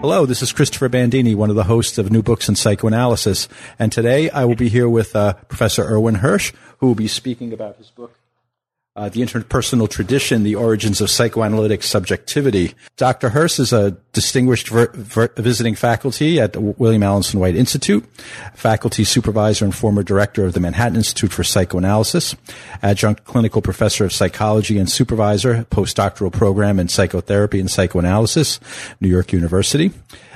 Hello, this is Christopher Bandini, one of the hosts of New Books in Psychoanalysis. And today I will be here with uh, Professor Irwin Hirsch, who will be speaking about his book, uh, The Interpersonal Tradition, The Origins of Psychoanalytic Subjectivity. Dr. Hirsch is a distinguished ver- ver- visiting faculty at the William Alanson White Institute, faculty supervisor and former director of the Manhattan Institute for Psychoanalysis, adjunct clinical professor of psychology and supervisor, postdoctoral program in psychotherapy and psychoanalysis, New York University,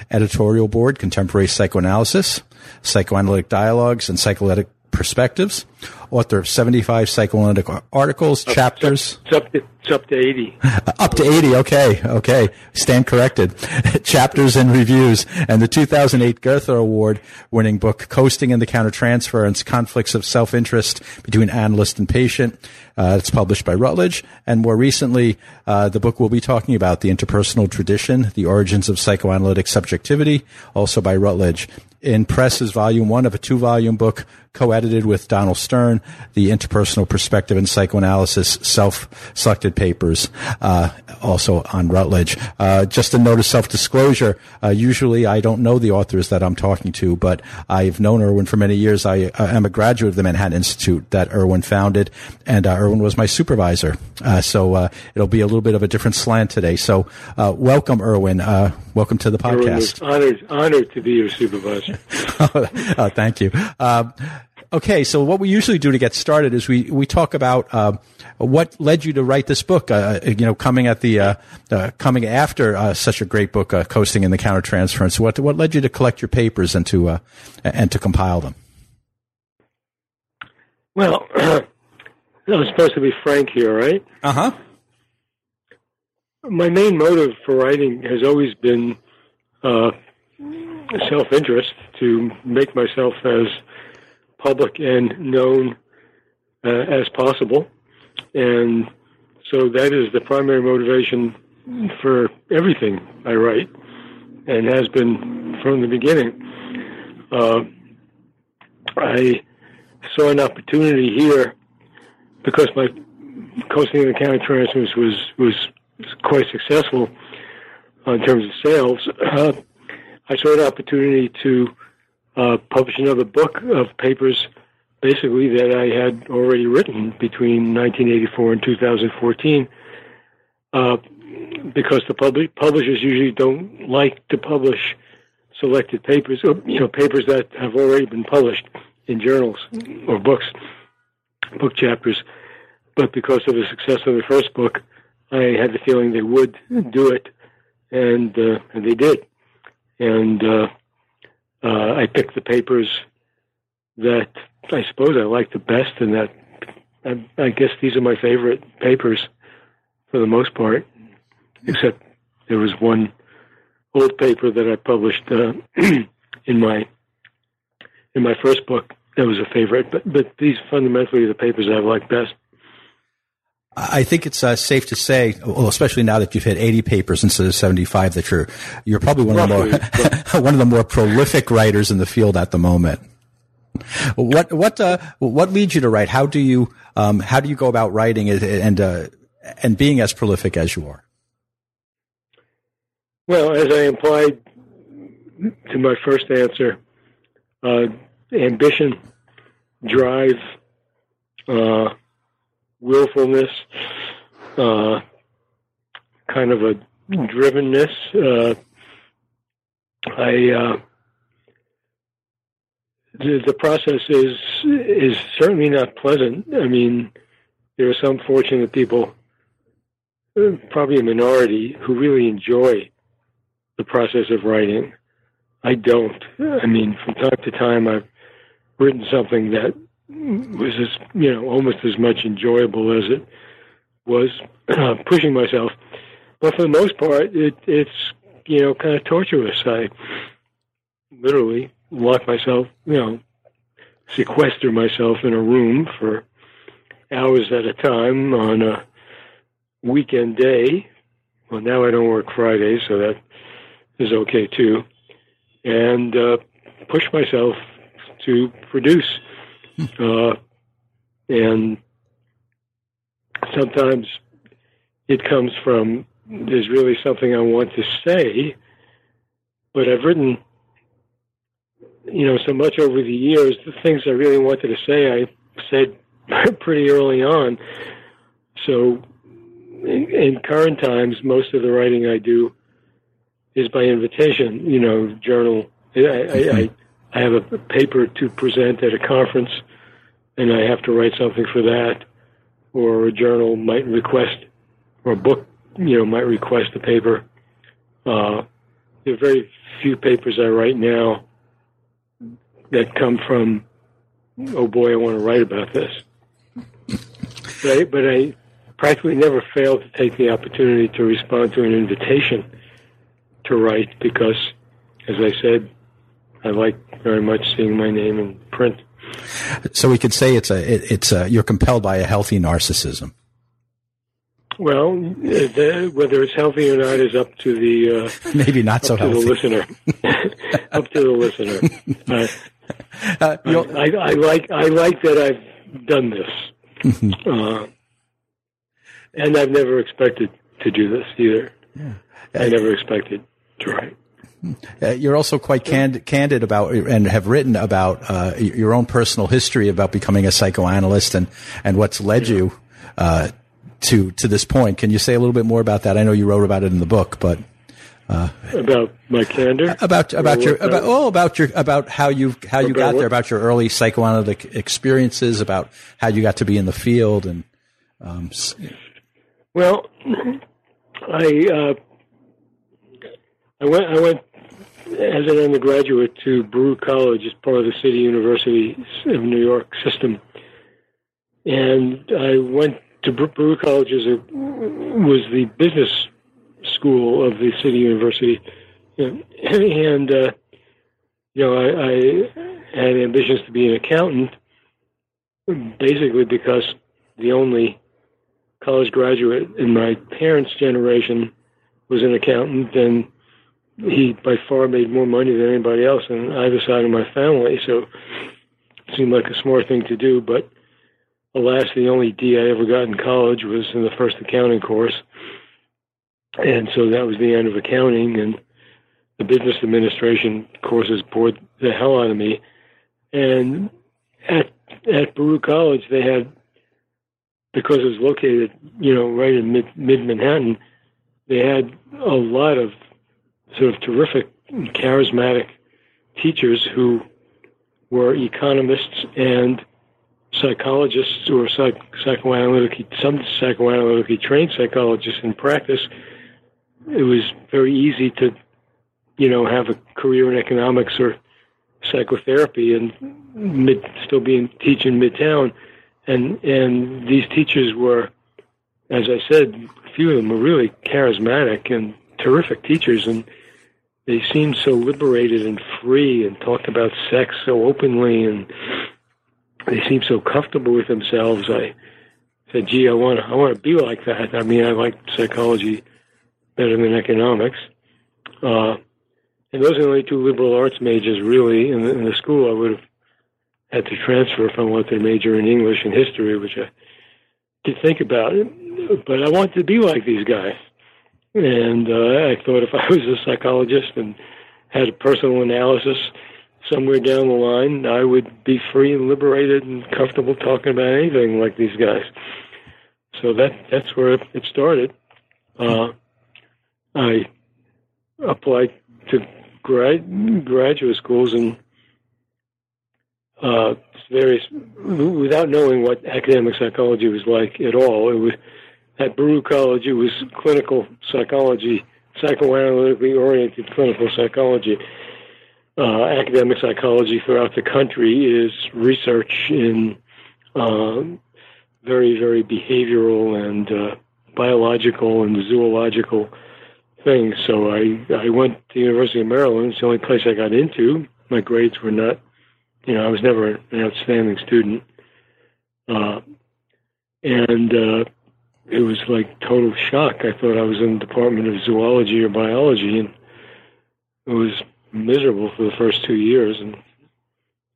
editorial board, contemporary psychoanalysis, psychoanalytic dialogues and psychoanalytic perspectives, author of 75 psychoanalytic articles, chapters. It's up, to, it's up to 80. Up to 80. Okay. Okay. Stand corrected. chapters and reviews and the 2008 Goethe Award winning book, Coasting in the Countertransference, Conflicts of Self-Interest Between Analyst and Patient. Uh, it's published by Routledge. And more recently, uh, the book we'll be talking about, The Interpersonal Tradition, The Origins of Psychoanalytic Subjectivity, also by Routledge in Press's volume one of a two volume book co-edited with Donnel Stern, the interpersonal perspective and psychoanalysis self-selected papers, uh, also on Routledge. Uh, just a note of self-disclosure. Uh, usually I don't know the authors that I'm talking to, but I've known Irwin for many years. I, I am a graduate of the Manhattan Institute that Irwin founded, and uh, Irwin was my supervisor. Uh, so uh, it'll be a little bit of a different slant today. So welcome, Irwin. welcome to the podcast. Honored, honored to be your supervisor. oh, thank you. Okay, so what we usually do to get started is we, we talk about uh, what led you to write this book. Uh, you know, coming at the uh, uh coming after uh, such a great book, uh, coasting in the countertransference. What what led you to collect your papers and to and to compile them? Well, I was supposed to be frank here, right? Uh huh. My main motive for writing has always been self-interest to make myself as public and known uh, as possible. And so that is the primary motivation for everything I write and has been from the beginning. Uh, I saw an opportunity here because my coasting the countertransference was was quite successful in terms of sales. Uh, I saw an opportunity to uh, publish another book of papers, basically that I had already written between 1984 and 2014, uh, because the public publishers usually don't like to publish selected papers, or you know, papers that have already been published in journals or books, book chapters. But because of the success of the first book, I had the feeling they would do it, and uh, and they did. And uh, uh, I picked the papers that I suppose I like the best, and that I, I guess these are my favorite papers for the most part. Except there was one old paper that I published uh, in my in my first book that was a favorite. But but these fundamentally are the papers I like best. I think it's uh, safe to say, well, especially now that you've hit 80 papers instead of 75, that you're you're probably one of the more one of the more prolific writers in the field at the moment. What what uh, what leads you to write? How do you um, how do you go about writing and uh, and being as prolific as you are? Well, as I implied to my first answer, uh, ambition, drive. Willfulness, uh, kind of a drivenness. Uh, I uh, the, the process is is certainly not pleasant. I mean, there are some fortunate people, uh, probably a minority, who really enjoy the process of writing. I don't. I mean, from time to time, I've written something that was as you know almost as much enjoyable as it was pushing myself. but for the most part, it, it's you know kind of torturous. I literally lock myself, you know, sequester myself in a room for hours at a time on a weekend day. Well, now I don't work Friday, so that is okay too. And uh, push myself to produce. Uh, and sometimes it comes from there's really something I want to say, but I've written, you know, so much over the years. The things I really wanted to say, I said pretty early on. So, in, in current times, most of the writing I do is by invitation. You know, journal. I, I, I, I have a paper to present at a conference, and I have to write something for that, or a journal might request, or a book, you know, might request a paper. Uh, there are very few papers I write now that come from, oh boy, I want to write about this. But I, but I practically never fail to take the opportunity to respond to an invitation to write because, as I said, I like very much seeing my name in print. So we could say it's a it, it's a you're compelled by a healthy narcissism. Well, the, whether it's healthy or not is up to the uh, maybe not so healthy. the listener. up to the listener. Uh, uh, I, I, I, like I like that I've done this, uh, and I've never expected to do this either. Yeah. I never expected to write. Uh, you're also quite candid, candid about and have written about uh, your own personal history about becoming a psychoanalyst and, and what's led yeah. you uh, to to this point. Can you say a little bit more about that? I know you wrote about it in the book, but uh, about my candor about about your about oh about your about how you how you got what? there about your early psychoanalytic experiences about how you got to be in the field and um, well I uh, I went I went as an undergraduate to Baruch College as part of the City University of New York system. And I went to Baruch College as a, was the business school of the City University. And, uh, you know, I, I had ambitions to be an accountant, basically because the only college graduate in my parents' generation was an accountant, and he by far made more money than anybody else on either side of my family. So it seemed like a smart thing to do. But alas, the only D I ever got in college was in the first accounting course. And so that was the end of accounting. And the business administration courses bored the hell out of me. And at at Baruch College, they had because it was located, you know, right in mid mid Manhattan, they had a lot of sort of terrific, charismatic teachers who were economists and psychologists or psych- psychoanalytic, some psychoanalytically trained psychologists in practice. It was very easy to, you know, have a career in economics or psychotherapy and mid, still being teaching midtown. And, and these teachers were, as I said, a few of them were really charismatic and terrific teachers. And, they seemed so liberated and free and talked about sex so openly and they seemed so comfortable with themselves. I said, gee, I want to, I want to be like that. I mean, I like psychology better than economics. Uh, and those are the only two liberal arts majors really in the, in the school. I would have had to transfer if I wanted to major in English and history, which I did think about. But I wanted to be like these guys. And uh, I thought if I was a psychologist and had a personal analysis somewhere down the line, I would be free and liberated and comfortable talking about anything like these guys. So that that's where it started. Uh, I applied to grad, graduate schools and uh, various without knowing what academic psychology was like at all. It was at Baruch College, it was clinical psychology, psychoanalytically oriented clinical psychology. Uh, academic psychology throughout the country is research in uh, very, very behavioral and uh, biological and zoological things. So I I went to the University of Maryland. It's the only place I got into. My grades were not, you know, I was never an outstanding student, uh, and uh, it was like total shock. I thought I was in the Department of Zoology or Biology, and it was miserable for the first two years, and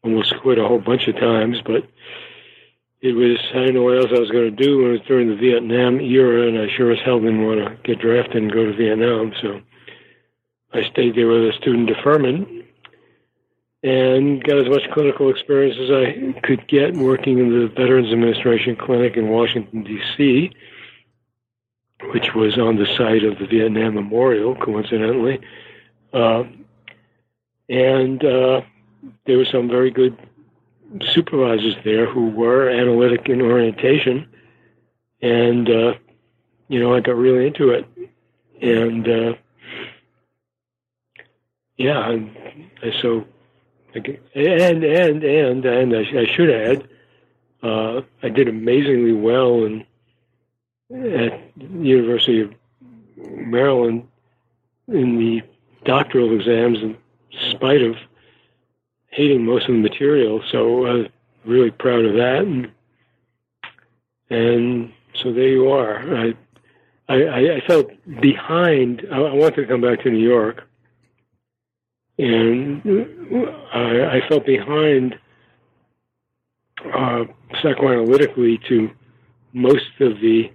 almost quit a whole bunch of times, but it was I didn't know what else I was going to do. It was during the Vietnam era, and I sure as hell didn't want to get drafted and go to Vietnam. So I stayed there with a student deferment and got as much clinical experience as I could get working in the Veterans Administration Clinic in Washington D.C., which was on the site of the Vietnam Memorial, coincidentally. Uh, and uh, there were some very good supervisors there who were analytic in orientation, and uh, you know I got really into it, and uh, yeah, and, and so and and and and I, I should add, uh, I did amazingly well in at the University of Maryland in the doctoral exams, in spite of hating most of the material. So I was really proud of that. And, and so there you are. I, I, I felt behind. I, wanted to come back to New York. And I, I felt behind uh, psychoanalytically to most of the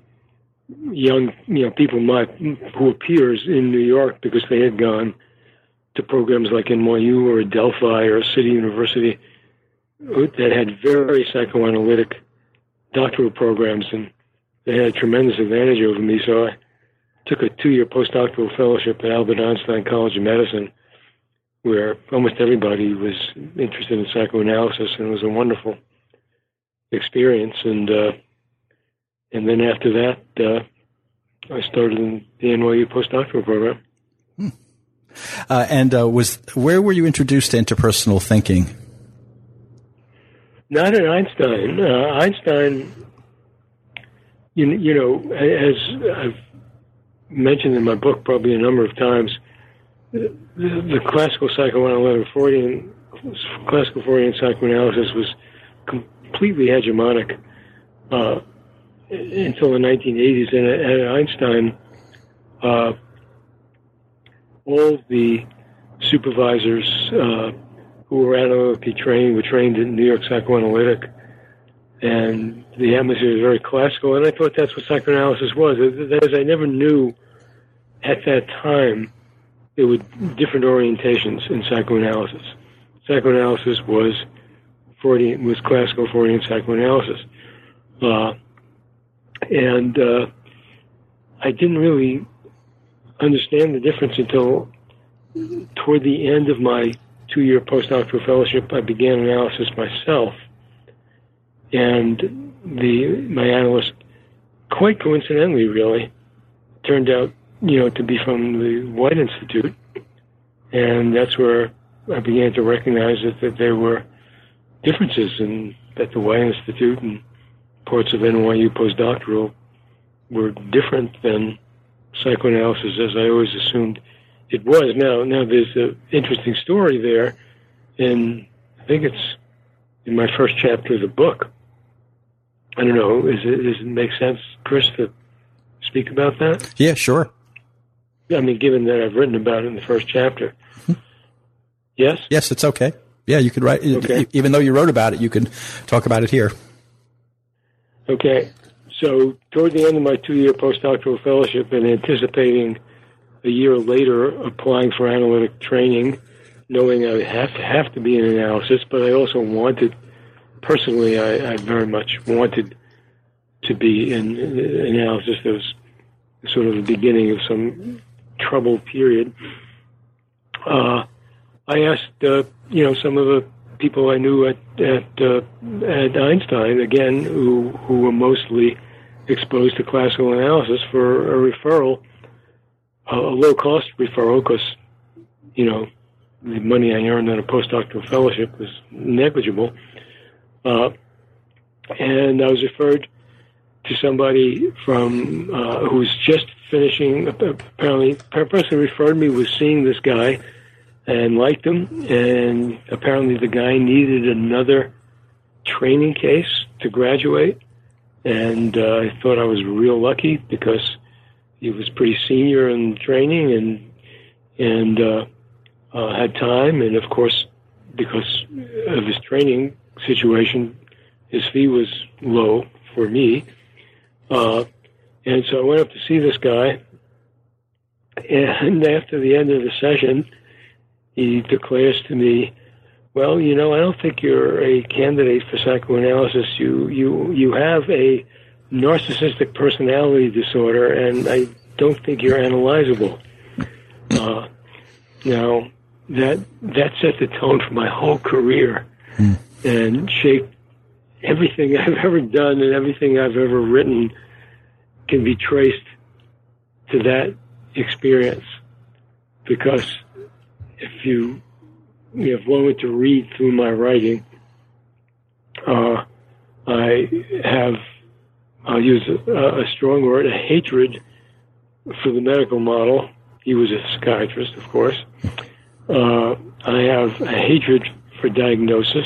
young, you know, people my who were peers in New York because they had gone to programs like NYU or Adelphi or City University that had very psychoanalytic doctoral programs, and they had a tremendous advantage over me. So I took a two-year postdoctoral fellowship at Albert Einstein College of Medicine, where almost everybody was interested in psychoanalysis, and it was a wonderful experience. And uh, and then after that, uh, I started in the NYU postdoctoral program. Uh, and uh, was where were you introduced to interpersonal thinking? Not at Einstein. Uh, Einstein, you, you know, as I've mentioned in my book probably a number of times, the, the classical psychoanalytic Freudian, classical Freudian psychoanalysis was completely hegemonic uh, until the 1980s, and at, Einstein. Uh, all the supervisors uh, who were analytically trained were trained in New York Psychoanalytic, and the atmosphere was very classical. And I thought that's what psychoanalysis was. That is, I never knew at that time there were different orientations in psychoanalysis. Psychoanalysis was Freudian, was classical Freudian psychoanalysis, uh, and uh, I didn't really understand the difference until toward the end of my two year postdoctoral fellowship. I began analysis myself. And the my analyst, quite coincidentally, really, turned out, you know, to be from the White Institute. And that's where I began to recognize that, that there were differences in that the White Institute and parts of NYU postdoctoral were different than psychoanalysis as I always assumed it was. Now, now there's an interesting story there, and I think it's in my first chapter of the book. I don't know. Is it, does it make sense, Chris, to speak about that? Yeah, sure. I mean, given that I've written about it in the first chapter. Hmm. Yes. Yes, it's okay. Yeah, you could write. Okay. Even though you wrote about it, you could talk about it here. Okay. So, toward the end of my two year postdoctoral fellowship and anticipating a year later applying for analytic training, knowing I have to have to be in analysis, but I also wanted, personally, I, I very much wanted to be in, analysis. There was sort of the beginning of some troubled period. Uh, I asked, uh, you know, some of the people I knew at at, uh, at Einstein again, who who were mostly exposed to classical analysis for a referral, a low cost referral, because, you know, the money I earned on a postdoctoral fellowship was negligible. Uh, and I was referred to somebody from uh, who was just finishing. Apparently, a person referred me was seeing this guy and liked him, and apparently the guy needed another training case to graduate, and uh, I thought I was real lucky because he was pretty senior in training and and uh, uh, had time, and of course, because of his training situation, his fee was low for me. Uh, and so I went up to see this guy, and after the end of the session, he declares to me, "Well, you know, I don't think you're a candidate for psychoanalysis. You you you have a narcissistic personality disorder, and I don't think you're analyzable." Uh, now that that set the tone for my whole career mm. and shaped everything I've ever done and everything I've ever written can be traced to that experience because if you if one were to read through my writing, uh, I have I'll use a, a strong word a hatred for the medical model. He was a psychiatrist, of course. Uh, I have a hatred for diagnosis,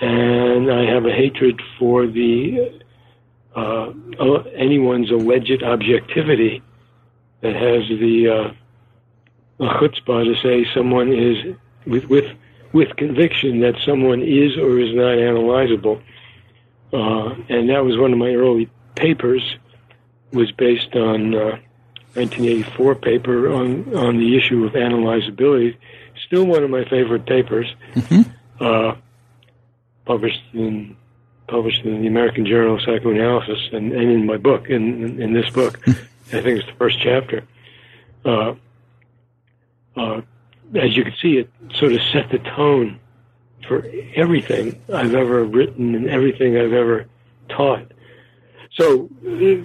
and I have a hatred for the uh, anyone's alleged objectivity that has the uh, chutzpah to say someone is with with with conviction that someone is or is not analyzable. Uh, and that was one of my early papers. Was based on uh, 1984 paper on on the issue of analyzability. Still one of my favorite papers. Mm-hmm. Uh, published in published in the American Journal of Psychoanalysis and, and in my book in in, in this book. I think it's the first chapter. Uh, uh, as you can see, it sort of set the tone for everything I've ever written and everything I've ever taught. So,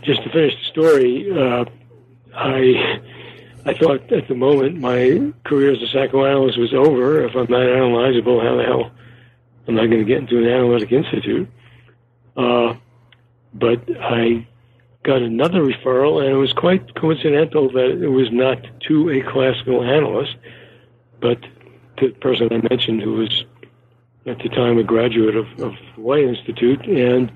just to finish the story, uh, I I thought at the moment my career as a psychoanalyst was over. If I'm not analyzable, how the hell am I going to get into an analytic institute? Uh, but I got another referral, and it was quite coincidental that it was not to a classical analyst, but to the person I mentioned who was at the time a graduate of, of White Institute. And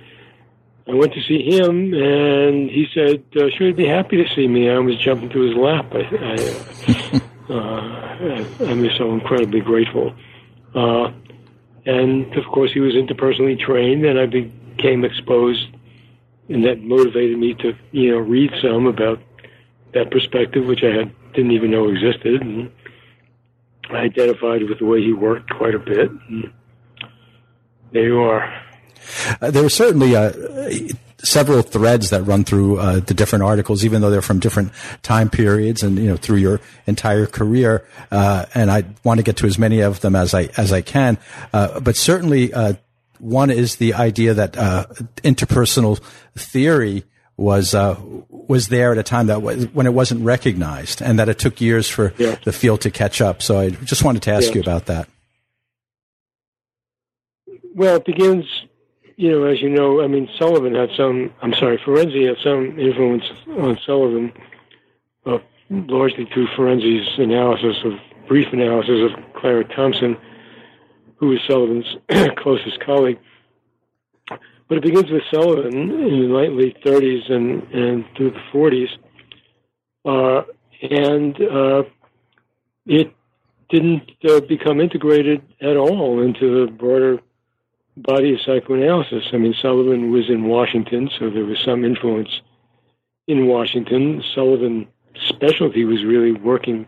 I went to see him, and he said, uh, sure, he'd be happy to see me. I was jumping to his lap. I, I, uh, I'm so incredibly grateful. Uh, and of course, he was interpersonally trained, and I became exposed and that motivated me to you know read some about that perspective, which I had, didn't even know existed. And I identified with the way he worked quite a bit. And there you are. Uh, there were certainly uh, several threads that run through uh, the different articles, even though they're from different time periods and you know through your entire career. Uh, and I want to get to as many of them as I as I can. Uh, but certainly uh, one is the idea that uh, interpersonal theory was uh, was there at a time that was, when it wasn't recognized, and that it took years for yeah. the field to catch up. So I just wanted to ask yeah. you about that. Well, it begins, you know, as you know. I mean, Sullivan had some. I'm sorry, Ferenczi had some influence on Sullivan, uh, largely through Ferenczi's analysis of brief analysis of Clara Thompson who was Sullivan's closest colleague. But it begins with Sullivan in the late 30s and, and through the 40s. Uh, and uh, it didn't uh, become integrated at all into the broader body of psychoanalysis. I mean, Sullivan was in Washington, so there was some influence in Washington. Sullivan's specialty was really working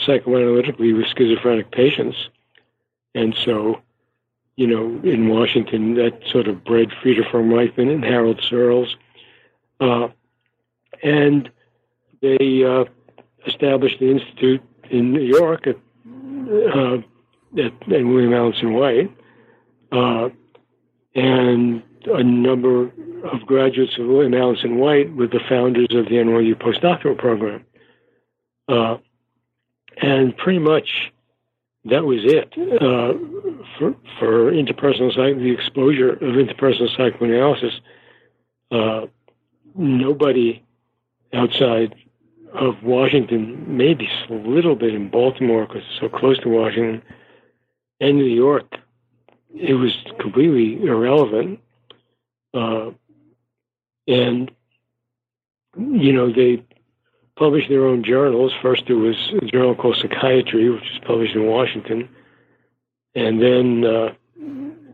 psychoanalytically with schizophrenic patients. And so, you know, in Washington, that sort of bred Frieda Fromm-Reichmann and Harold Searles. Uh, and they uh, established the institute in New York at, uh, at, at William Alanson White. Uh, and a number of graduates of William Alanson White were the founders of the NYU postdoctoral program. Uh, and pretty much that was it uh, for, for interpersonal psych, the exposure of interpersonal psychoanalysis uh, nobody outside of Washington, maybe a little bit in Baltimore because it's so close to Washington, and New York, it was completely irrelevant. Uh, and, you know, they published their own journals. First, there was a journal called Psychiatry, which was published in Washington. And then uh,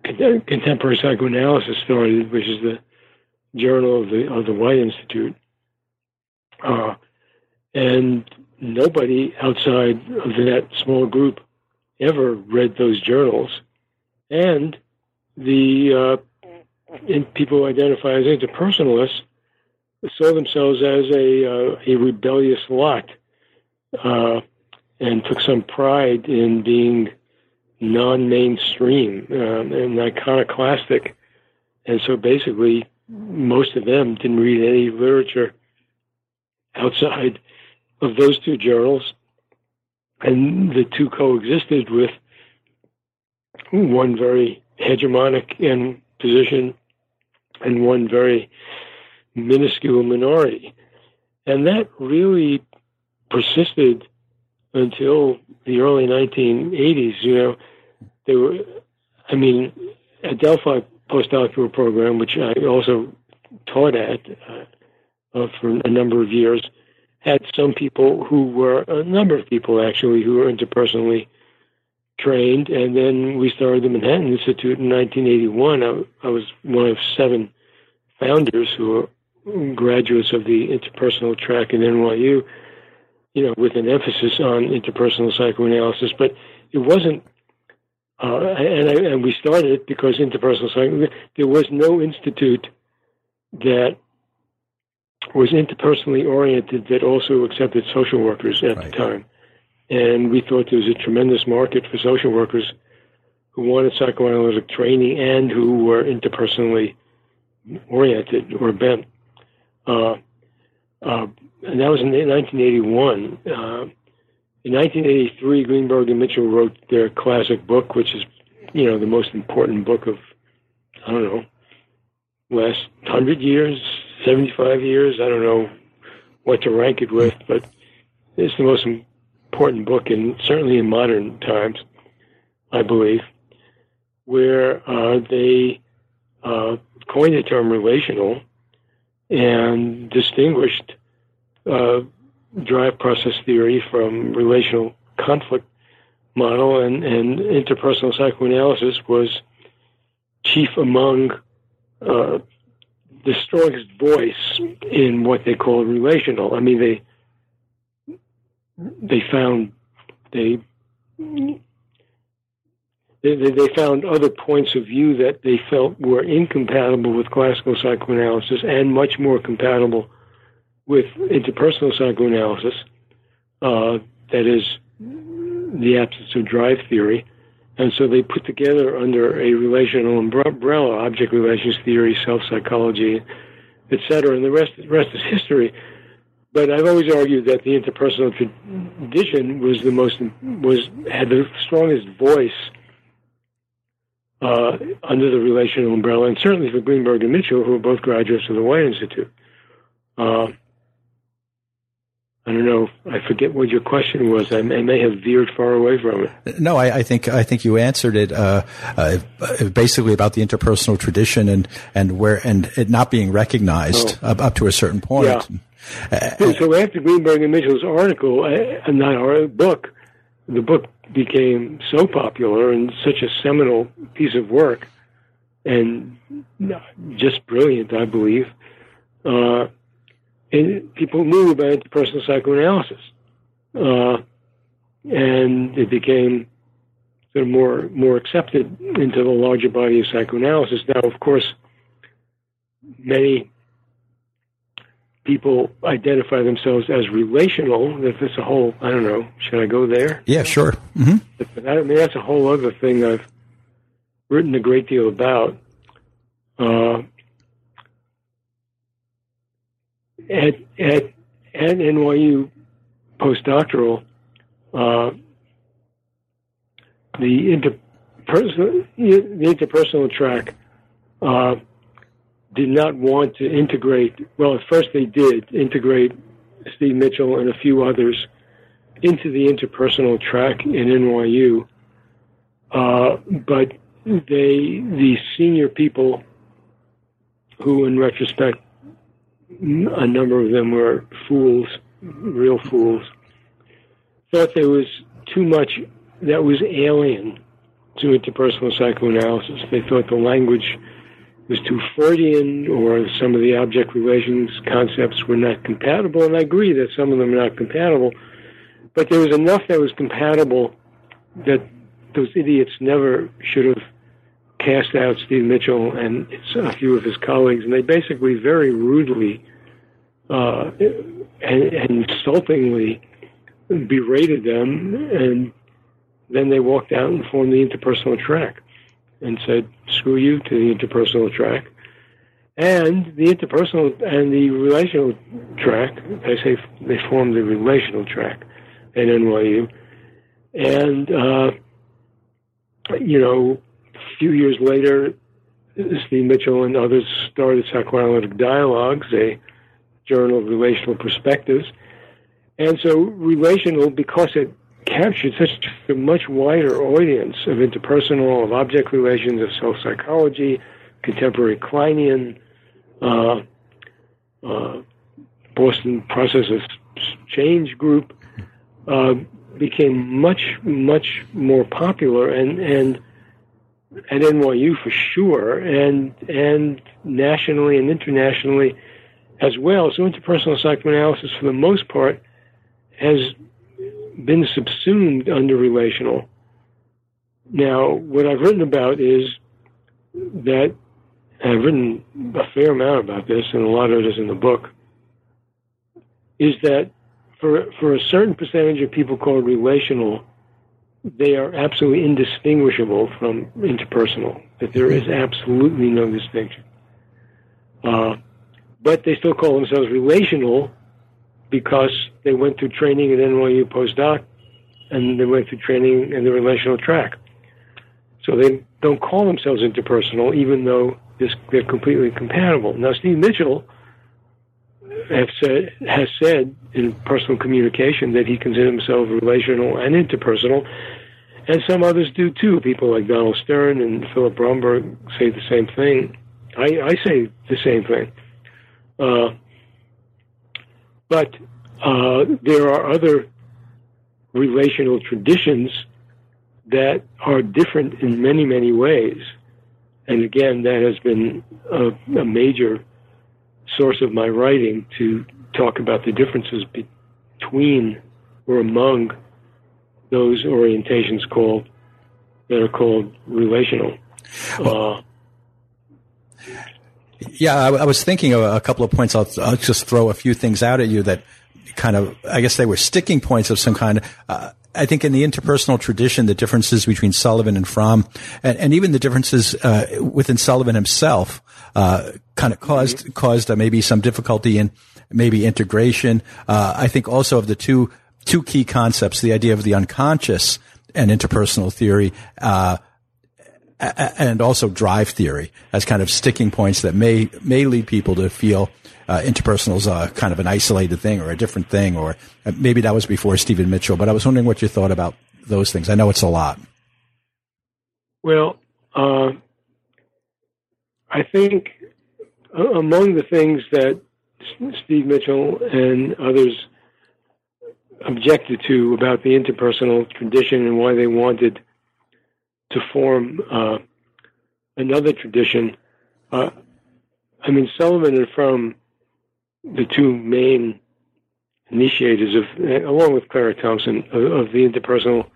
Contemporary Psychoanalysis started, which is the journal of the, of the White Institute. Uh, and nobody outside of that small group ever read those journals. And the uh, people who identify as interpersonalists saw themselves as a, uh, a rebellious lot uh, and took some pride in being non-mainstream um, and iconoclastic. And so basically, most of them didn't read any literature outside of those two journals, and the two coexisted with one very hegemonic in position and one very minuscule minority. And that really persisted until the early 1980s. You know, there were, I mean, at Adelphi postdoctoral program, which I also taught at uh, uh, for a number of years, had some people who were a number of people actually who were interpersonally trained, and then we started the Manhattan Institute in 1981. I, I was one of seven founders who graduates of the interpersonal track at NYU. You know, with an emphasis on interpersonal psychoanalysis, but it wasn't. Uh, and, I, and we started it because interpersonal psychoanalysis. There was no institute that was interpersonally oriented that also accepted social workers at right. the time. And we thought there was a tremendous market for social workers who wanted psychoanalytic training and who were interpersonally oriented or bent. Uh, uh, and that was in 1981. Uh, in 1983, Greenberg and Mitchell wrote their classic book, which is, you know, the most important book of, I don't know, last hundred years, 75 years. I don't know what to rank it with, but it's the most important book, and certainly in modern times, I believe, where uh, they uh, coined the term relational and distinguished uh, drive process theory from relational conflict model, and, and interpersonal psychoanalysis was chief among uh, the strongest voice in what they call relational. I mean, they they found they they, they found other points of view that they felt were incompatible with classical psychoanalysis and much more compatible with interpersonal psychoanalysis. Uh, that is the absence of drive theory. And so they put together under a relational umbrella, object relations theory, self psychology, etc. And the rest, the rest is history. But I've always argued that the interpersonal tradition was the most was had the strongest voice uh, under the relational umbrella, and certainly for Greenberg and Mitchell, who are both graduates of the White Institute. Uh, I don't know. I forget what your question was. I, I may have veered far away from it. No, I, I think I think you answered it. Uh, uh, basically about the interpersonal tradition and and where and it not being recognized oh. up, up, to a certain point. Yeah. Uh, so after Greenberg and Mitchell's article, uh, not our book, the book became so popular and such a seminal piece of work, and just brilliant, I believe. Uh, and people knew about interpersonal psychoanalysis, uh, and it became sort of more more accepted into the larger body of psychoanalysis. Now, of course, many people identify themselves as relational. If it's a whole, I don't know. Should I go there? Yeah, sure. Mm-hmm. I mean, that's a whole other thing I've written a great deal about. Uh, at at at NYU postdoctoral, uh, the interpersonal the interpersonal track uh, did not want to integrate. Well, at first they did integrate Steve Mitchell and a few others into the interpersonal track in NYU, uh, but they the senior people who, in retrospect, a number of them were fools, real fools, thought there was too much that was alien to interpersonal psychoanalysis. They thought the language was too Freudian or some of the object relations concepts were not compatible. And I agree that some of them are not compatible, but there was enough that was compatible that those idiots never should have cast out Steve Mitchell and a few of his colleagues, and they basically very rudely uh, and, and insultingly berated them, and then they walked out and formed the interpersonal track and said, "Screw you" to the interpersonal track, and the interpersonal and the relational track. I say they formed the relational track at NYU, and uh, you know, a few years later, Steve Mitchell and others started Psychoanalytic Dialogues, a journal of relational perspectives. And so, relational, because it captured such a much wider audience of interpersonal, of object relations, of self psychology, contemporary Kleinian, uh, uh, Boston Process of Change group, uh, became much, much more popular and, and at NYU for sure, and and nationally and internationally as well. So interpersonal psychoanalysis, for the most part, has been subsumed under relational. Now, what I've written about is that I've written a fair amount about this, and a lot of it is in the book. Is that for for a certain percentage of people called relational, they are absolutely indistinguishable from interpersonal. That there is absolutely no distinction. Uh, but they still call themselves relational because they went through training at NYU postdoc and they went through training in the relational track. So they don't call themselves interpersonal, even though they're completely compatible. Now, Steve Mitchell said, has said in personal communication that he considers himself relational and interpersonal, and some others do too. People like Donnel Stern and Philip Bromberg say the same thing. I, I say the same thing. Uh, but uh, there are other relational traditions that are different in many, many ways. And again, that has been a, a major source of my writing to talk about the differences between or among those orientations called that are called relational. Uh, yeah, I, I, was thinking of a couple of points. I'll, I'll, just throw a few things out at you that kind of, I guess they were sticking points of some kind. Uh, I think in the interpersonal tradition, the differences between Sullivan and Fromm, and, and even the differences uh, within Sullivan himself, uh, kind of caused mm-hmm. caused uh, maybe some difficulty in maybe integration. Uh, I think also of the two two key concepts: the idea of the unconscious and interpersonal theory. Uh, and also drive theory as kind of sticking points that may may lead people to feel uh, interpersonal is a kind of an isolated thing or a different thing, or uh, maybe that was before Stephen Mitchell. But I was wondering what you thought about those things. I know it's a lot. Well, uh, I think among the things that Steve Mitchell and others objected to about the interpersonal tradition and why they wanted to form uh, another tradition. Uh, I mean, Sullivan and Fromm the two main initiators of, along with Clara Thompson, of, of the interpersonal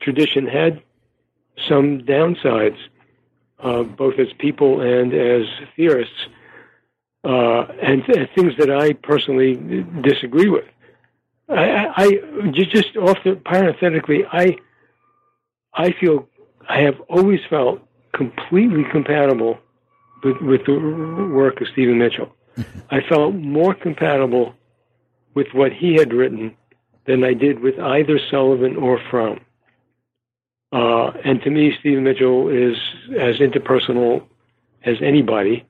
tradition had some downsides, uh, both as people and as theorists, uh, and th- things that I personally disagree with. I, I just off the parenthetically, I I feel I have always felt completely compatible with, with the work of Stephen Mitchell. I felt more compatible with what he had written than I did with either Sullivan or Fromm. Uh, and to me, Stephen Mitchell is as interpersonal as anybody,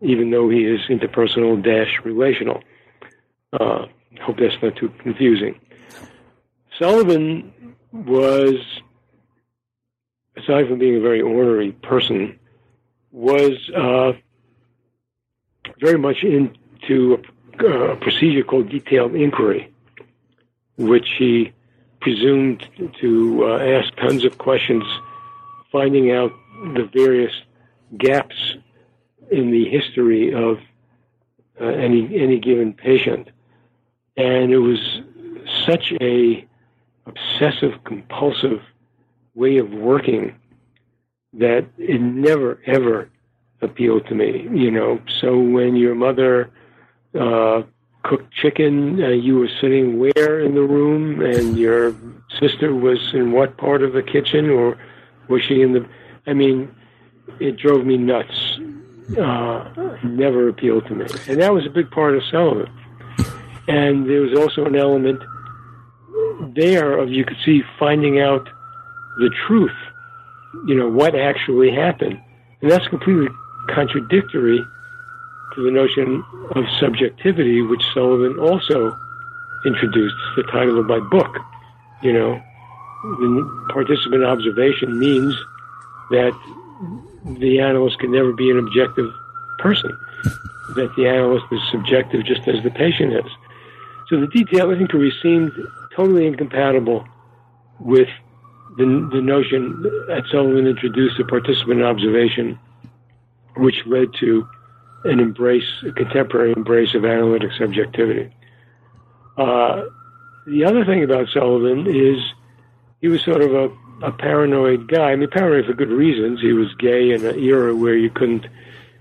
even though he is interpersonal dash relational. Uh, hope that's not too confusing. Sullivan was, aside from being a very ornery person, was uh, very much into a, a procedure called detailed inquiry, which he presumed to uh, ask tons of questions, finding out the various gaps in the history of uh, any any given patient, and it was such a obsessive compulsive way of working that it never ever appealed to me. You know, so when your mother uh, cooked chicken, uh, you were sitting where in the room, and your sister was in what part of the kitchen, or was she in the? I mean, it drove me nuts. Uh, never appealed to me, and that was a big part of Sullivan. And there was also an element there of you could see finding out the truth, you know, what actually happened, and that's completely contradictory to the notion of subjectivity, which Sullivan also introduced. The title of my book. You know, the participant observation means that the analyst can never be an objective person, that the analyst is subjective just as the patient is. So the detailed inquiry seemed totally incompatible with the, the notion that Sullivan introduced a participant observation, which led to an embrace, a contemporary embrace of analytic subjectivity. Uh, the other thing about Sullivan is he was sort of a, a paranoid guy. I mean, paranoid for good reasons. He was gay in an era where you couldn't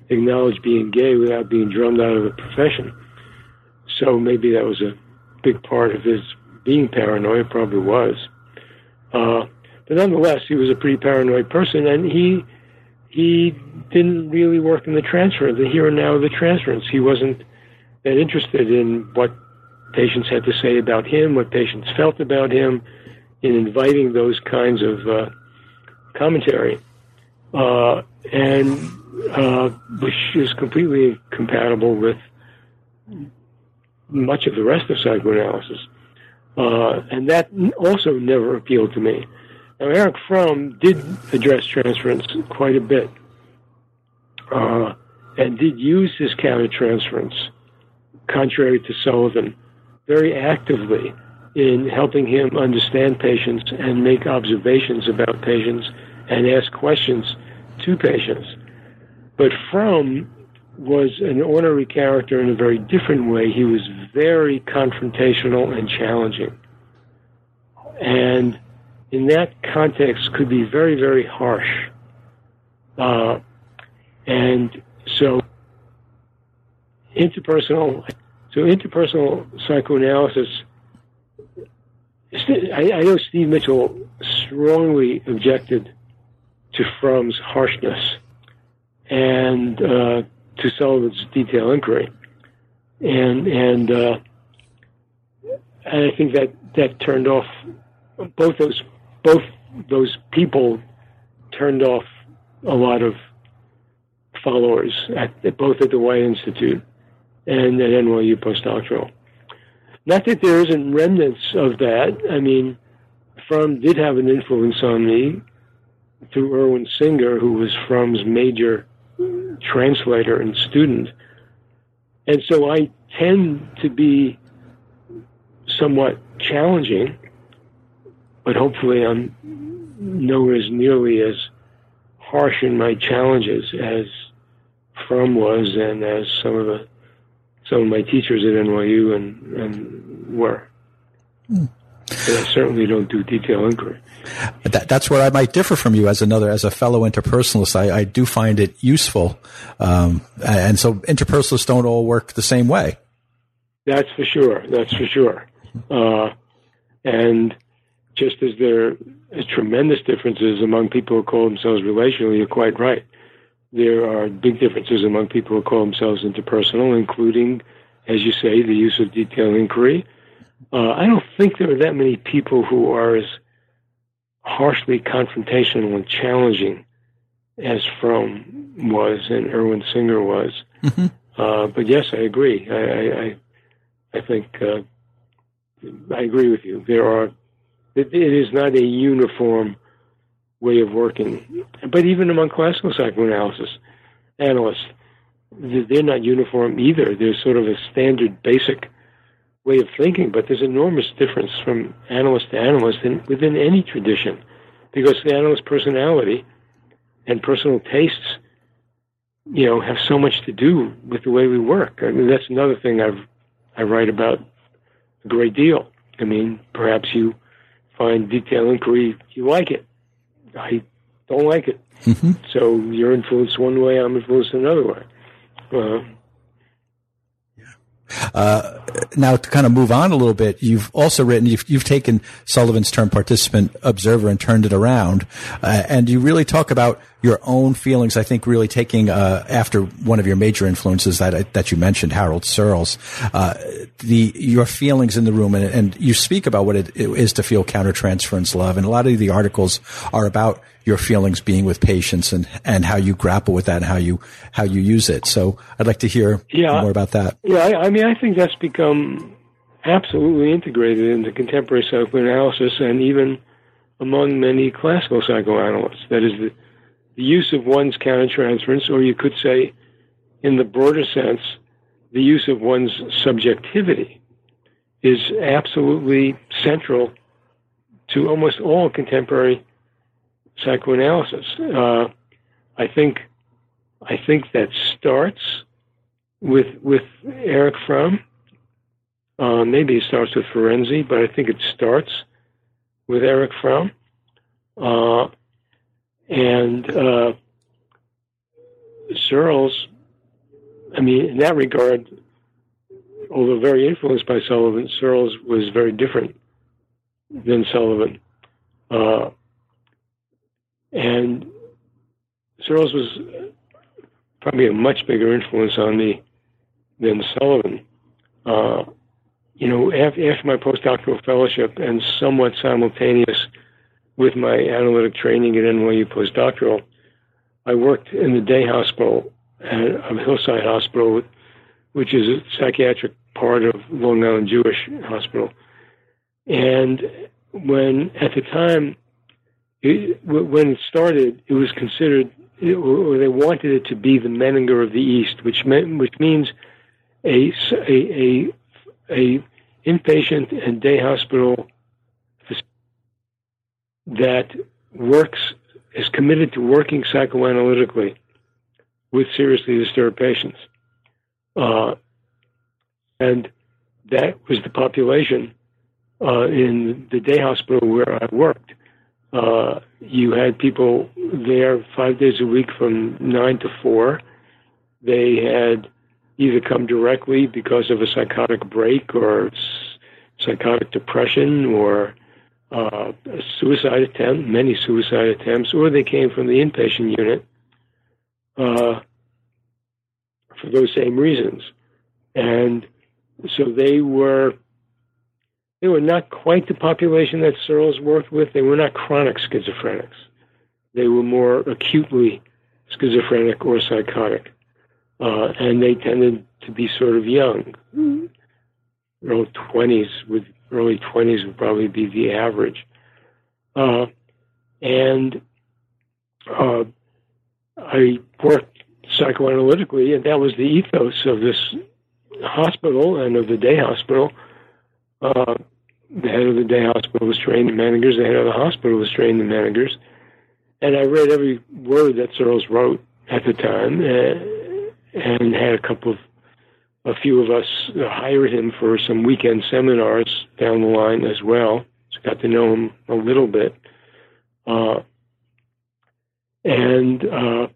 acknowledge being gay without being drummed out of the profession. So maybe that was a big part of his being paranoid, probably was. Uh, but nonetheless, he was a pretty paranoid person, and he he didn't really work in the transfer, the here and now of the transference. He wasn't that interested in what patients had to say about him, what patients felt about him, in inviting those kinds of uh, commentary, uh, and uh, which is completely compatible with much of the rest of psychoanalysis. Uh, and that also never appealed to me. Now, Erich Fromm did address transference quite a bit uh, and did use his countertransference, contrary to Sullivan, very actively in helping him understand patients and make observations about patients and ask questions to patients. But Fromm was an ornery character in a very different way. He was very confrontational and challenging. And in that context could be very, very harsh. Uh, and so interpersonal, so interpersonal psychoanalysis, I, I know Steve Mitchell strongly objected to Fromm's harshness and uh, to Sullivan's detail inquiry, and and uh, and I think that that turned off both those both those people turned off a lot of followers at both at the White Institute and at NYU postdoctoral. Not that there isn't remnants of that. I mean, Fromm did have an influence on me through Erwin Singer, who was Fromm's major translator and student. And so I tend to be somewhat challenging, but hopefully I'm nowhere as nearly as harsh in my challenges as Fromm was and as some of the some of my teachers at NYU and, and were. Mm. I certainly don't do detail inquiry. That, that's where I might differ from you as another, as a fellow interpersonalist. I, I do find it useful. Um, and so interpersonalists don't all work the same way. That's for sure. That's for sure. Uh, and just as there are tremendous differences among people who call themselves relational, you're quite right. There are big differences among people who call themselves interpersonal, including, as you say, the use of detailed inquiry. Uh, I don't think there are that many people who are as harshly confrontational and challenging as Fromm was and Erwin Singer was. Mm-hmm. Uh, but yes, I agree. I I, I think uh, I agree with you. There are it, it is not a uniform way of working, but even among classical psychoanalysis analysts, they're not uniform either. There's sort of a standard, basic way of thinking, but there's enormous difference from analyst to analyst in, within any tradition, because the analyst's personality and personal tastes, you know, have so much to do with the way we work. I mean, that's another thing I've I write about a great deal. I mean, perhaps you find detail inquiry you like it. I don't like it. Mm-hmm. So you're influenced one way, I'm influenced another way. Uh, uh, now, to kind of move on a little bit, you've also written, you've, you've taken Sullivan's term participant observer and turned it around. Uh, and you really talk about your own feelings, I think really taking, uh, after one of your major influences that, that you mentioned, Harold Searles, uh, the, your feelings in the room and, and you speak about what it is to feel countertransference love. And a lot of the articles are about your feelings being with patients and, and how you grapple with that and how you, how you use it. So I'd like to hear yeah, more about that. Yeah. I, I mean, I think that's become absolutely integrated into contemporary psychoanalysis and even among many classical psychoanalysts. That is the, the use of one's countertransference, or you could say, in the broader sense, the use of one's subjectivity is absolutely central to almost all contemporary psychoanalysis. Uh, I think I think that starts with with Erich Fromm. Uh, maybe it starts with Ferenczi, but I think it starts with Erich Fromm. Uh, and uh, Searles, I mean, in that regard, although very influenced by Sullivan, Searles was very different than Sullivan. Uh, and Searles was probably a much bigger influence on me than Sullivan. Uh, you know, after, after my postdoctoral fellowship and somewhat simultaneous with my analytic training at NYU postdoctoral, I worked in the day hospital at Hillside Hospital, which is a psychiatric part of Long Island Jewish Hospital. And when, at the time, it, when it started, it was considered, or they wanted it to be the Menninger of the East, which meant, which means a, a, a, a inpatient and day hospital that works is committed to working psychoanalytically with seriously disturbed patients. Uh, and that was the population uh, in the day hospital where I worked. Uh, you had people there five days a week from nine to four. They had either come directly because of a psychotic break or psychotic depression or uh, a suicide attempt, many suicide attempts, or they came from the inpatient unit uh, for those same reasons. And so they were they were not quite the population that Searles worked with. They were not chronic schizophrenics. They were more acutely schizophrenic or psychotic. Uh, and they tended to be sort of young. Early 20s, with early 20s would probably be the average. Uh, and uh, I worked psychoanalytically, and that was the ethos of this hospital and of the day hospital. Uh, the head of the day hospital was trained in Menninger's. The head of the hospital was trained in Menninger's. And I read every word that Searles wrote at the time uh, and had a couple of, a few of us hired him for some weekend seminars down the line as well. So got to know him a little bit. Uh, and uh,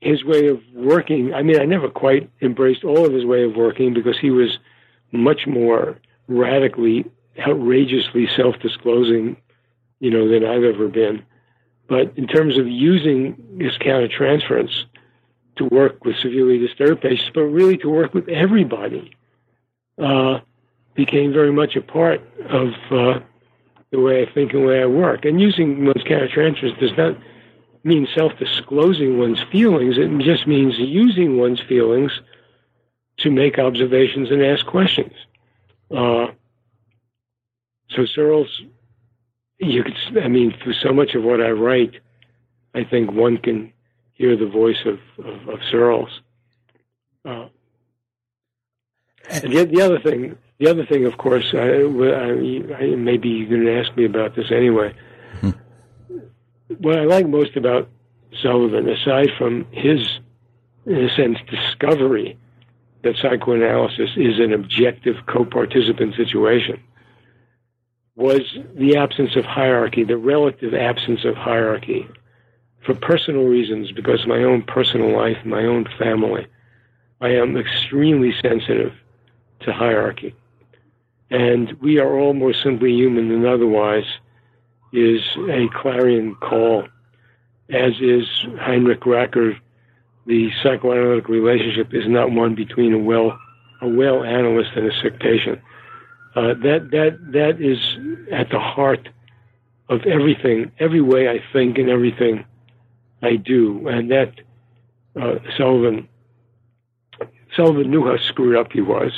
his way of working, I mean, I never quite embraced all of his way of working because he was much more radically, outrageously self-disclosing, you know, than I've ever been. But in terms of using this countertransference to work with severely disturbed patients, but really to work with everybody, uh, became very much a part of uh, the way I think and the way I work. And using one's countertransference does not mean self disclosing one's feelings, it just means using one's feelings to make observations and ask questions. Uh, so Searles, you could, I mean, for so much of what I write, I think one can hear the voice of, of, of Searles. Uh, and the, the other thing, the other thing, of course, I, I, I maybe you're going to ask me about this anyway. Hmm. What I like most about Sullivan, aside from his, in a sense, discovery that psychoanalysis is an objective co-participant situation, was the absence of hierarchy, the relative absence of hierarchy, for personal reasons, because my own personal life, my own family. I am extremely sensitive to hierarchy. And we are all more simply human than otherwise is a clarion call, as is Heinrich Racker. The psychoanalytic relationship is not one between a well a well analyst and a sick patient. Uh, that that that is at the heart of everything, every way I think and everything I do, and that uh, Sullivan Sullivan knew how screwed up he was,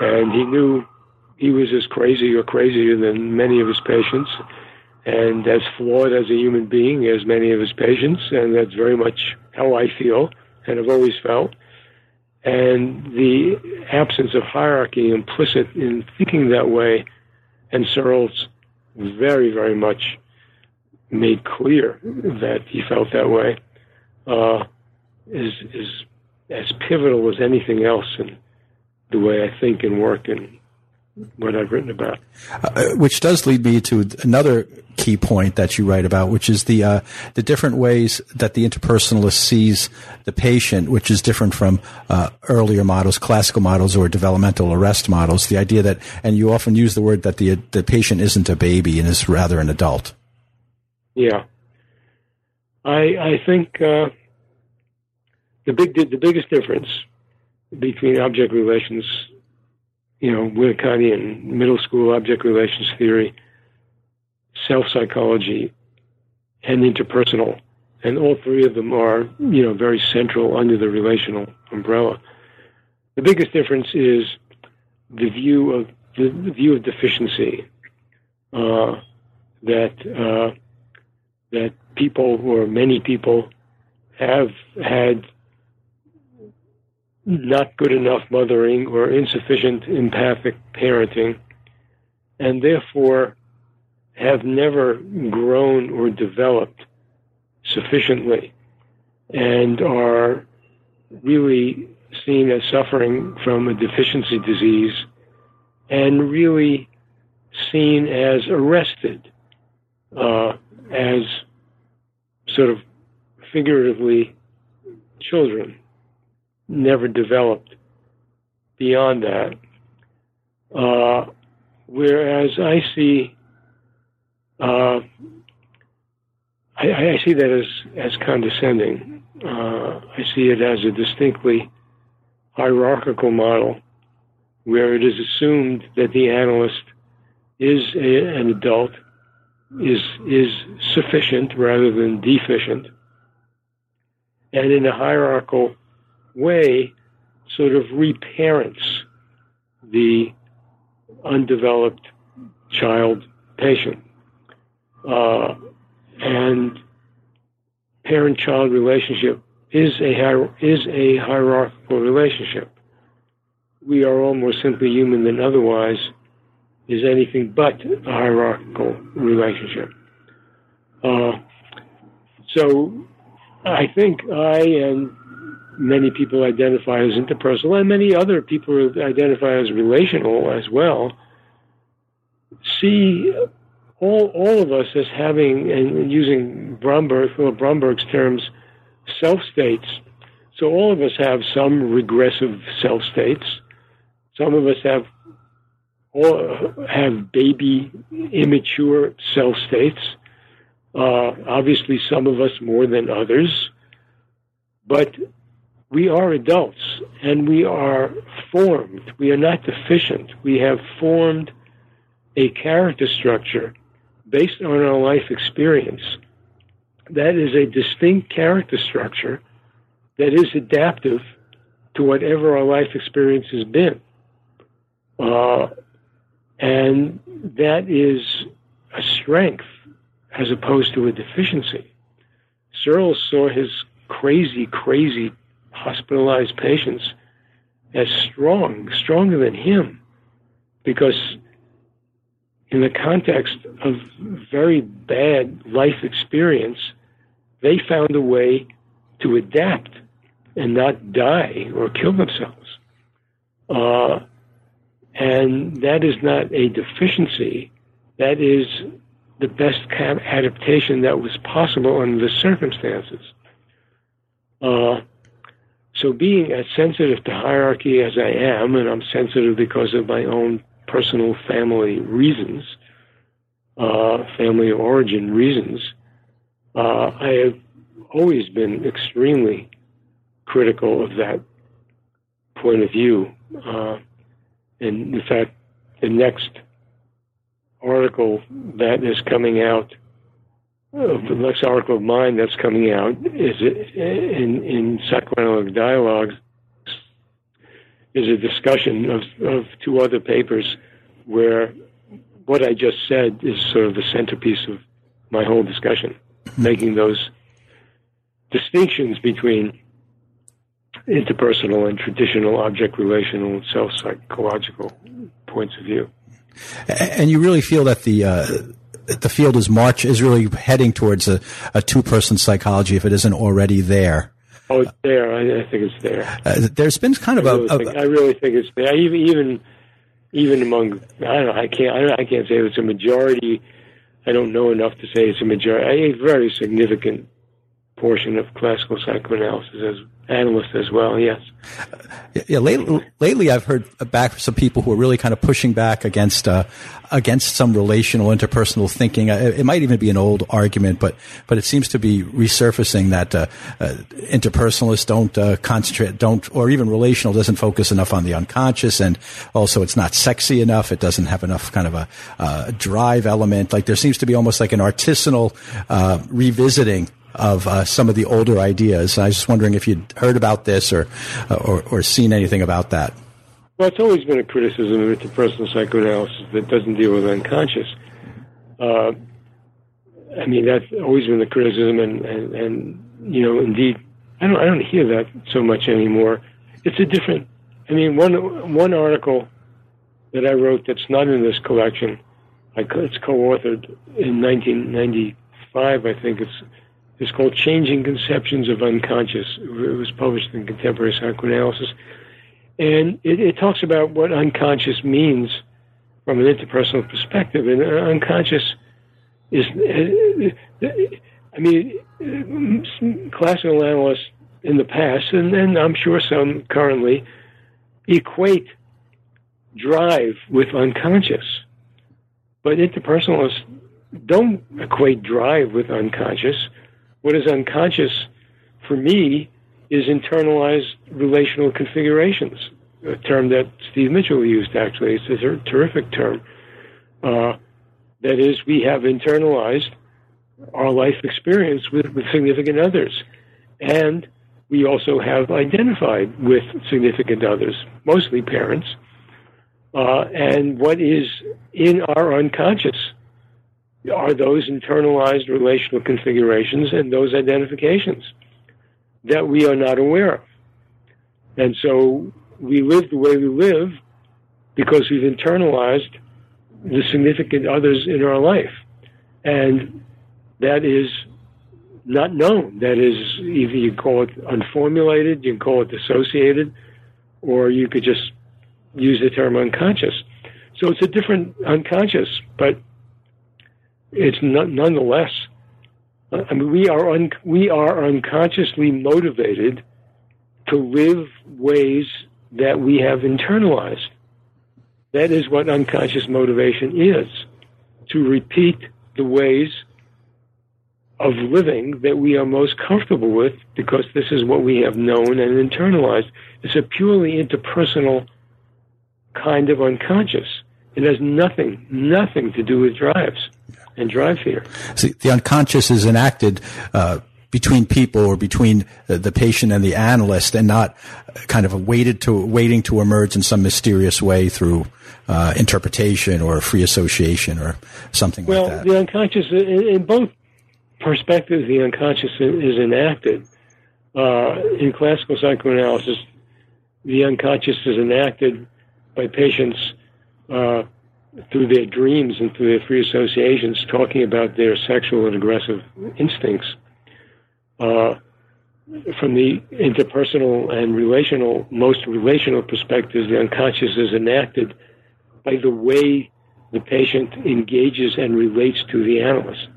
and he knew he was as crazy or crazier than many of his patients, and as flawed as a human being as many of his patients, and that's very much how I feel and have always felt. And the absence of hierarchy implicit in thinking that way, and Searles very, very much made clear that he felt that way, uh, is is as pivotal as anything else in the way I think and work and what I've written about. Uh, which does lead me to another key point that you write about, which is the uh, the different ways that the interpersonalist sees the patient, which is different from uh, earlier models, classical models, or developmental arrest models. The idea that, and you often use the word that the the patient isn't a baby and is rather an adult. Yeah, I I think uh, the big the biggest difference between object relations, you know, Winnicottian middle school object relations theory, self psychology, and interpersonal, and all three of them are you know very central under the relational umbrella. The biggest difference is the view of the, view of deficiency uh, that uh, that people or many people have had not good enough mothering or insufficient empathic parenting, and therefore have never grown or developed sufficiently and are really seen as suffering from a deficiency disease and really seen as arrested uh, as sort of figuratively children never developed beyond that. Uh, whereas I see, uh, I, I, see that as as condescending. Uh, I see it as a distinctly hierarchical model, where it is assumed that the analyst is a, an adult, is is sufficient rather than deficient, and in a hierarchical way sort of reparents the undeveloped child patient. Uh, and parent-child relationship is a is a hierarchical relationship. We are all more simply human than otherwise is anything but a hierarchical relationship. Uh, so I think I and many people identify as interpersonal, and many other people identify as relational as well, see all all of us as having, and using Bromberg, Philip Bromberg's terms, self states. So all of us have some regressive self states. Some of us have all have baby, immature self states. Uh, obviously, some of us more than others. But we are adults and we are formed. We are not deficient. We have formed a character structure based on our life experience that is a distinct character structure that is adaptive to whatever our life experience has been. Uh, and that is a strength as opposed to a deficiency. Searles saw his crazy, crazy hospitalized patients as strong, stronger than him, because in the context of very bad life experience, they found a way to adapt and not die or kill themselves. Uh, and that is not a deficiency. That is the best adaptation that was possible under the circumstances. Uh, so, being as sensitive to hierarchy as I am, and I'm sensitive because of my own personal family reasons, uh, family origin reasons, uh, I have always been extremely critical of that point of view. Uh, and in fact, the next article that is coming out, the next article of mine that's coming out is in, in Psychoanalytic Dialogues is a discussion of, of two other papers where what I just said is sort of the centerpiece of my whole discussion, making those distinctions between interpersonal and traditional object relational and self psychological points of view. And you really feel that the uh, the field is march is really heading towards a, a two person psychology if it isn't already there. Oh, it's there. I, I think it's there. Uh, there's been kind of I really, a, think, I really think it's there. Even even even among I don't know. I can't I, I can't say it's a majority. I don't know enough to say it's a majority. A very significant portion of classical psychoanalysis as analyst as well. Yes. Yeah. Lately, lately, I've heard back from some people who are really kind of pushing back against uh, against some relational interpersonal thinking. Uh, it might even be an old argument, but but it seems to be resurfacing that uh, uh, interpersonalists don't uh, concentrate, don't, or even relational doesn't focus enough on the unconscious, and also it's not sexy enough. It doesn't have enough kind of a uh, drive element. Like there seems to be almost like an artisanal revisiting of uh, some of the older ideas. I was just wondering if you'd heard about this or, uh, or, or seen anything about that. Well, it's always been a criticism of interpersonal psychoanalysis that doesn't deal with unconscious. Uh, I mean, that's always been the criticism, and, and, and you know, indeed, I don't I don't hear that so much anymore. It's a different. I mean, one one article that I wrote that's not in this collection, I, it's co-authored in 1995, I think. It's it's called Changing Conceptions of Unconscious. It was published in Contemporary Psychoanalysis. And it, it talks about what unconscious means from an interpersonal perspective. And uh, unconscious is, uh, I mean, uh, classical analysts in the past, and, and I'm sure some currently, equate drive with unconscious. But interpersonalists don't equate drive with unconscious what is unconscious for me is internalized relational configurations, a term that Steve Mitchell used actually. It's a ter- terrific term. Uh, that is, we have internalized our life experience with, with significant others. And we also have identified with significant others, mostly parents. Uh, and what is in our unconscious are those internalized relational configurations and those identifications that we are not aware of. And so we live the way we live because we've internalized the significant others in our life. And that is not known. That is, either you call it unformulated, you can call it dissociated, or you could just use the term unconscious. So it's a different unconscious, but it's not, nonetheless. Uh, I mean, we are un, we are unconsciously motivated to live ways that we have internalized. That is what unconscious motivation is: to repeat the ways of living that we are most comfortable with, because this is what we have known and internalized. It's a purely interpersonal kind of unconscious. It has nothing, nothing to do with drives. And drive fear. See, the unconscious is enacted uh, between people or between the patient and the analyst, and not kind of waited to waiting to emerge in some mysterious way through uh, interpretation or free association or something well, like that. Well, the unconscious, in, in, both perspectives, the unconscious is enacted. Uh, in classical psychoanalysis, the unconscious is enacted by patients uh, through their dreams and through their free associations, talking about their sexual and aggressive instincts. Uh, from the interpersonal and relational, most relational perspectives, the unconscious is enacted by the way the patient engages and relates to the analyst.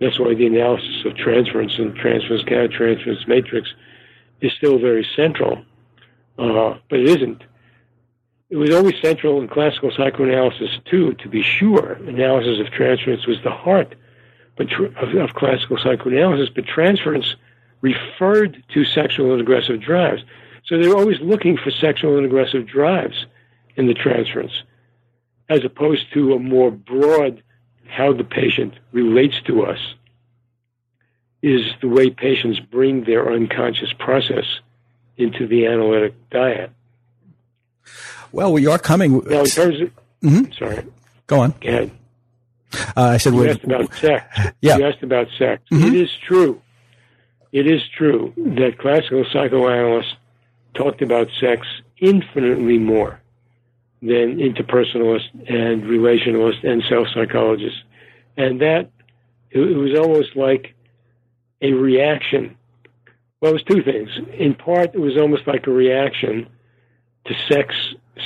That's why the analysis of transference and transference countertransference matrix is still very central, uh, but it isn't. It was always central in classical psychoanalysis too, to be sure. Analysis of transference was the heart of, classical psychoanalysis, but transference referred to sexual and aggressive drives. So they were always looking for sexual and aggressive drives in the transference, as opposed to a more broad how the patient relates to us is the way patients bring their unconscious process into the analytic dyad. Well, we are coming. Now, in terms of, mm-hmm. sorry, go on. Go ahead. Uh, I said you asked about sex. Yeah. You asked about sex. Mm-hmm. It is true. It is true that classical psychoanalysts talked about sex infinitely more than interpersonalists and relationalists and self psychologists. And that, it, it was almost like a reaction. Well, it was two things. In part, it was almost like a reaction to sex,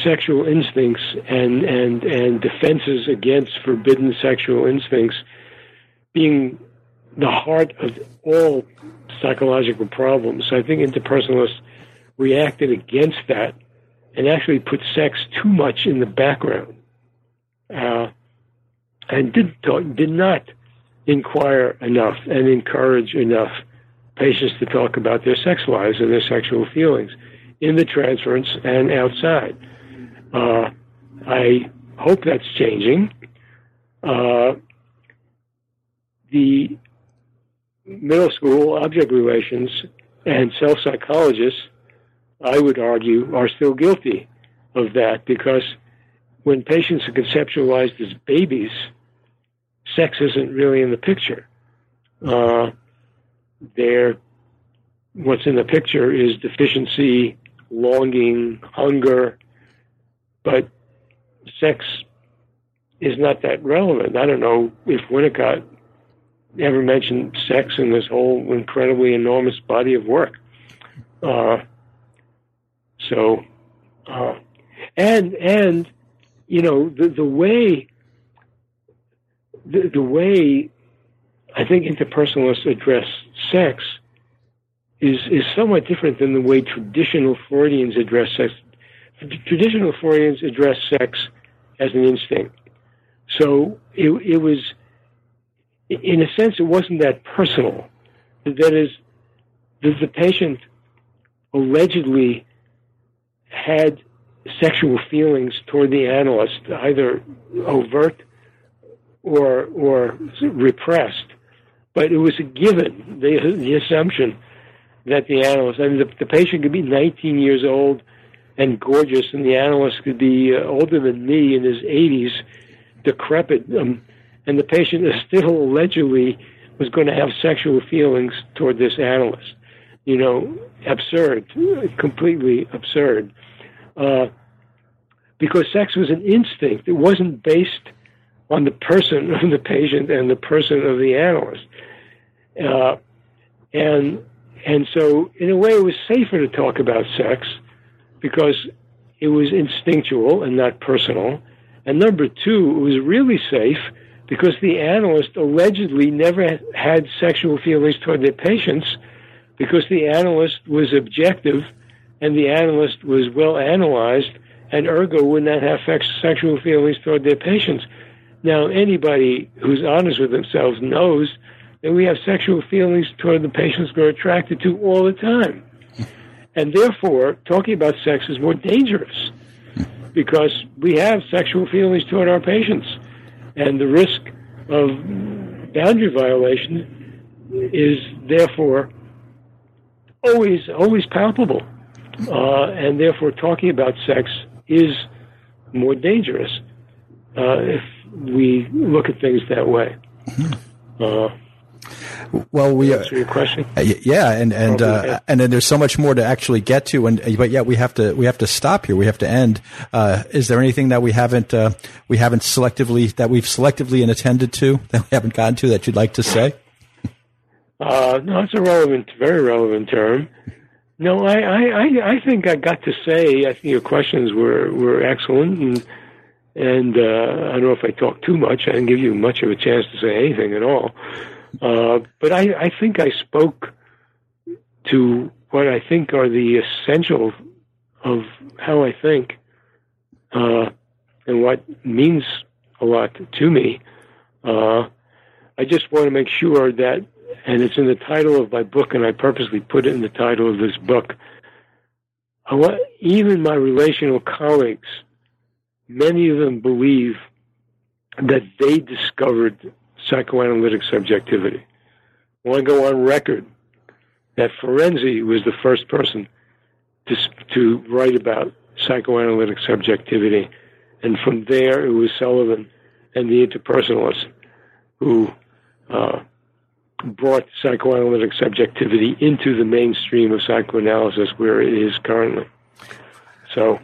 sexual instincts and, and, and defenses against forbidden sexual instincts being the heart of all psychological problems. So I think interpersonalists reacted against that and actually put sex too much in the background, uh, and did talk, did not inquire enough and encourage enough patients to talk about their sex lives and their sexual feelings in the transference and outside. Uh, I hope that's changing. Uh, the middle school object relations and self psychologists I would argue, are still guilty of that because when patients are conceptualized as babies, sex isn't really in the picture. Uh, they're, what's in the picture is deficiency, longing, hunger, but sex is not that relevant. I don't know if Winnicott ever mentioned sex in this whole incredibly enormous body of work. Uh, so, uh, and and you know the the way the, the way I think interpersonalists address sex is is somewhat different than the way traditional Freudians address sex. Traditional Freudians address sex as an instinct. So it, it was, in a sense, it wasn't that personal. That is, the, the patient allegedly had sexual feelings toward the analyst, either overt or or repressed. But it was a given, the, the assumption that the analyst, I mean, the, the patient could be 19 years old and gorgeous, and the analyst could be uh, older than me in his 80s, decrepit, um, and the patient is still allegedly was going to have sexual feelings toward this analyst. You know, absurd, completely absurd uh, because sex was an instinct. It wasn't based on the person of the patient and the person of the analyst. Uh, and and so, in a way, it was safer to talk about sex because it was instinctual and not personal. And number two, it was really safe because the analyst allegedly never had sexual feelings toward their patients because the analyst was objective and the analyst was well analyzed, and ergo would not have sexual feelings toward their patients. Now, anybody who's honest with themselves knows that we have sexual feelings toward the patients we're attracted to all the time. And therefore, talking about sex is more dangerous because we have sexual feelings toward our patients. And the risk of boundary violation is therefore always always palpable, uh, and therefore talking about sex is more dangerous uh, if we look at things that way. Uh, well, we answer your question. Uh, yeah, and and uh, and then there's so much more to actually get to, and but yet we have to we have to stop here. We have to end. Uh, is there anything that we haven't uh, we haven't selectively that we've selectively and attended to that we haven't gotten to that you'd like to say? Uh, no, it's a relevant, very relevant term. No, I, I, I think I got to say. I think your questions were were excellent, and and uh, I don't know if I talked too much. I didn't give you much of a chance to say anything at all. Uh, but I, I think I spoke to what I think are the essentials of how I think uh, and what means a lot to me. Uh, I just want to make sure that, and it's in the title of my book, and I purposely put it in the title of this book. I Want, even my relational colleagues, many of them believe that they discovered psychoanalytic subjectivity. I want to go on record that Ferenczi was the first person to, to write about psychoanalytic subjectivity. And from there, it was Sullivan and the interpersonalists who uh, brought psychoanalytic subjectivity into the mainstream of psychoanalysis where it is currently. So,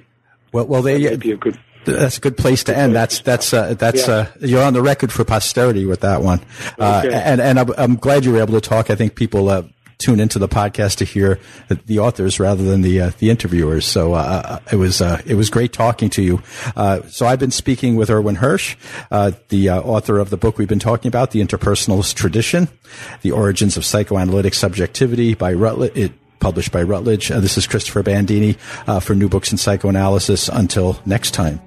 well, well, they, that be a good that's a good place to end. That's that's uh, that's yeah. uh, you're on the record for posterity with that one, uh, okay. and and I'm, I'm, glad you were able to talk. I think people uh, tune into the podcast to hear the authors rather than the uh, the interviewers. So uh, it was it was great talking to you. so I've been speaking with Irwin Hirsch, the author of the book we've been talking about, The Interpersonalist Tradition: The Origins of Psychoanalytic Subjectivity by Routledge. It, published by Routledge. this is Christopher Bandini for New Books in Psychoanalysis. Until next time.